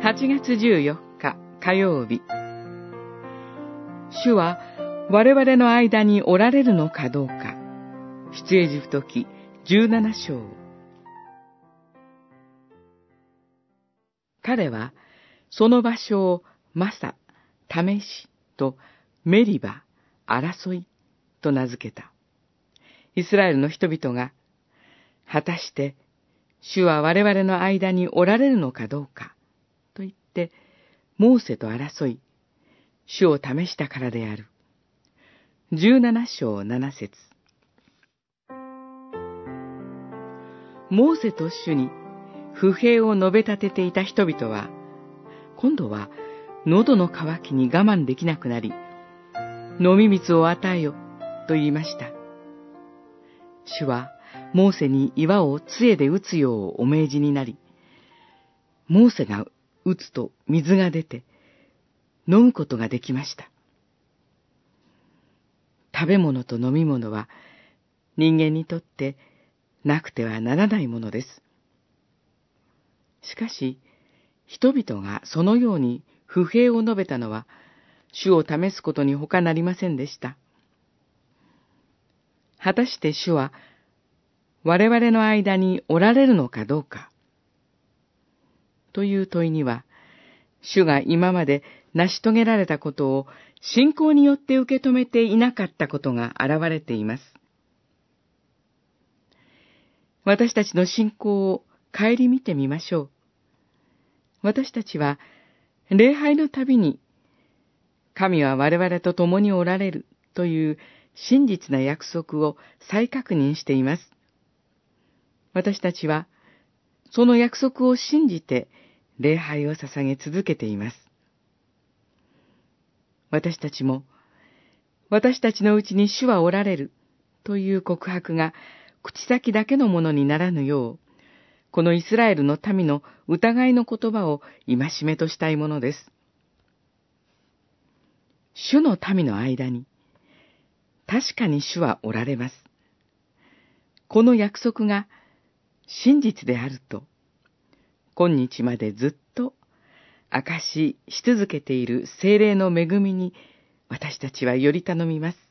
8月14日火曜日。主は我々の間におられるのかどうか。出エジプト記17章。彼はその場所をマサ、試しとメリバ、争いと名付けた。イスラエルの人々が、果たして主は我々の間におられるのかどうか、モーセと争い、主を試したからである。十七章七節モーセと主に不平を述べ立てていた人々は、今度は喉の渇きに我慢できなくなり、飲み水を与えよ、と言いました。主は、モーセに岩を杖で打つようお命じになり、モーセが打つと水が出て、飲むことができました。食べ物と飲み物は人間にとってなくてはならないものです。しかし、人々がそのように不平を述べたのは、主を試すことに他なりませんでした。果たして主は、我々の間におられるのかどうか。という問いには、主が今まで成し遂げられたことを信仰によって受け止めていなかったことが現れています。私たちの信仰を顧みてみましょう。私たちは、礼拝のたびに、神は我々と共におられるという真実な約束を再確認しています。私たちは、その約束を信じて礼拝を捧げ続けています。私たちも、私たちのうちに主はおられるという告白が口先だけのものにならぬよう、このイスラエルの民の疑いの言葉を戒めとしたいものです。主の民の間に、確かに主はおられます。この約束が真実であると、今日までずっと明かしし続けている精霊の恵みに私たちはより頼みます。